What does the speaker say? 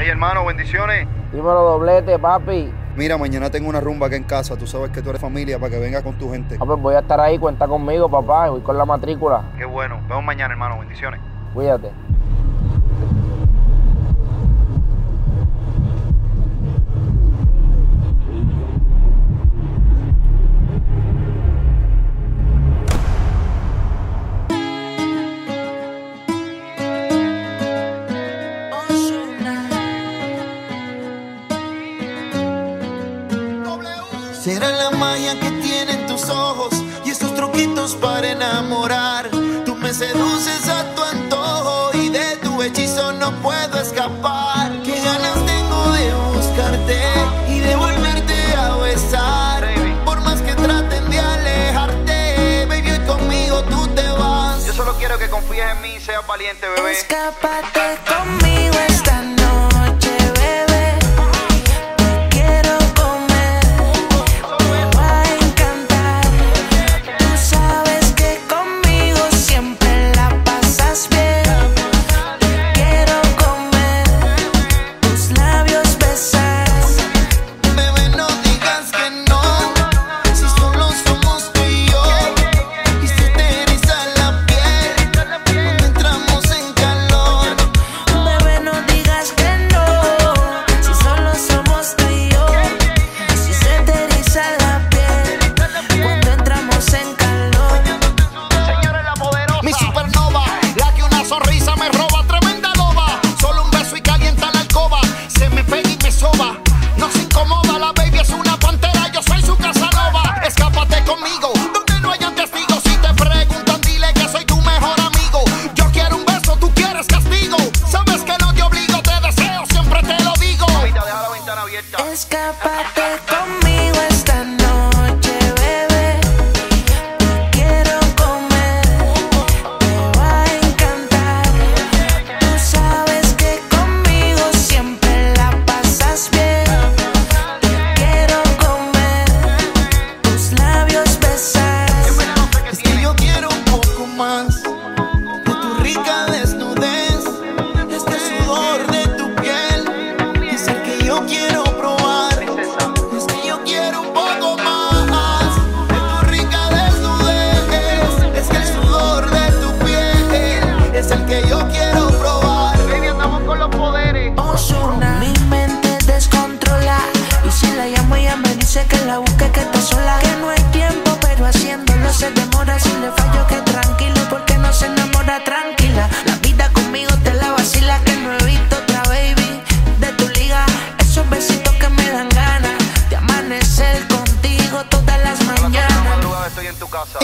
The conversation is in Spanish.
Hey hermano, bendiciones. Dímelo doblete, papi. Mira, mañana tengo una rumba aquí en casa. Tú sabes que tú eres familia para que vengas con tu gente. Ah, pues voy a estar ahí, cuenta conmigo, papá. Voy con la matrícula. Qué bueno. Vemos mañana, hermano. Bendiciones. Cuídate. Será la magia que tienen tus ojos y esos truquitos para enamorar. Tú me seduces a tu antojo y de tu hechizo no puedo escapar. Qué ganas tengo de buscarte y de volverte a besar. Por más que traten de alejarte, baby, hoy conmigo tú te vas. Yo solo quiero que confíes en mí y seas valiente, bebé. Escápate conmigo esta noche. side. estoy en tu casa.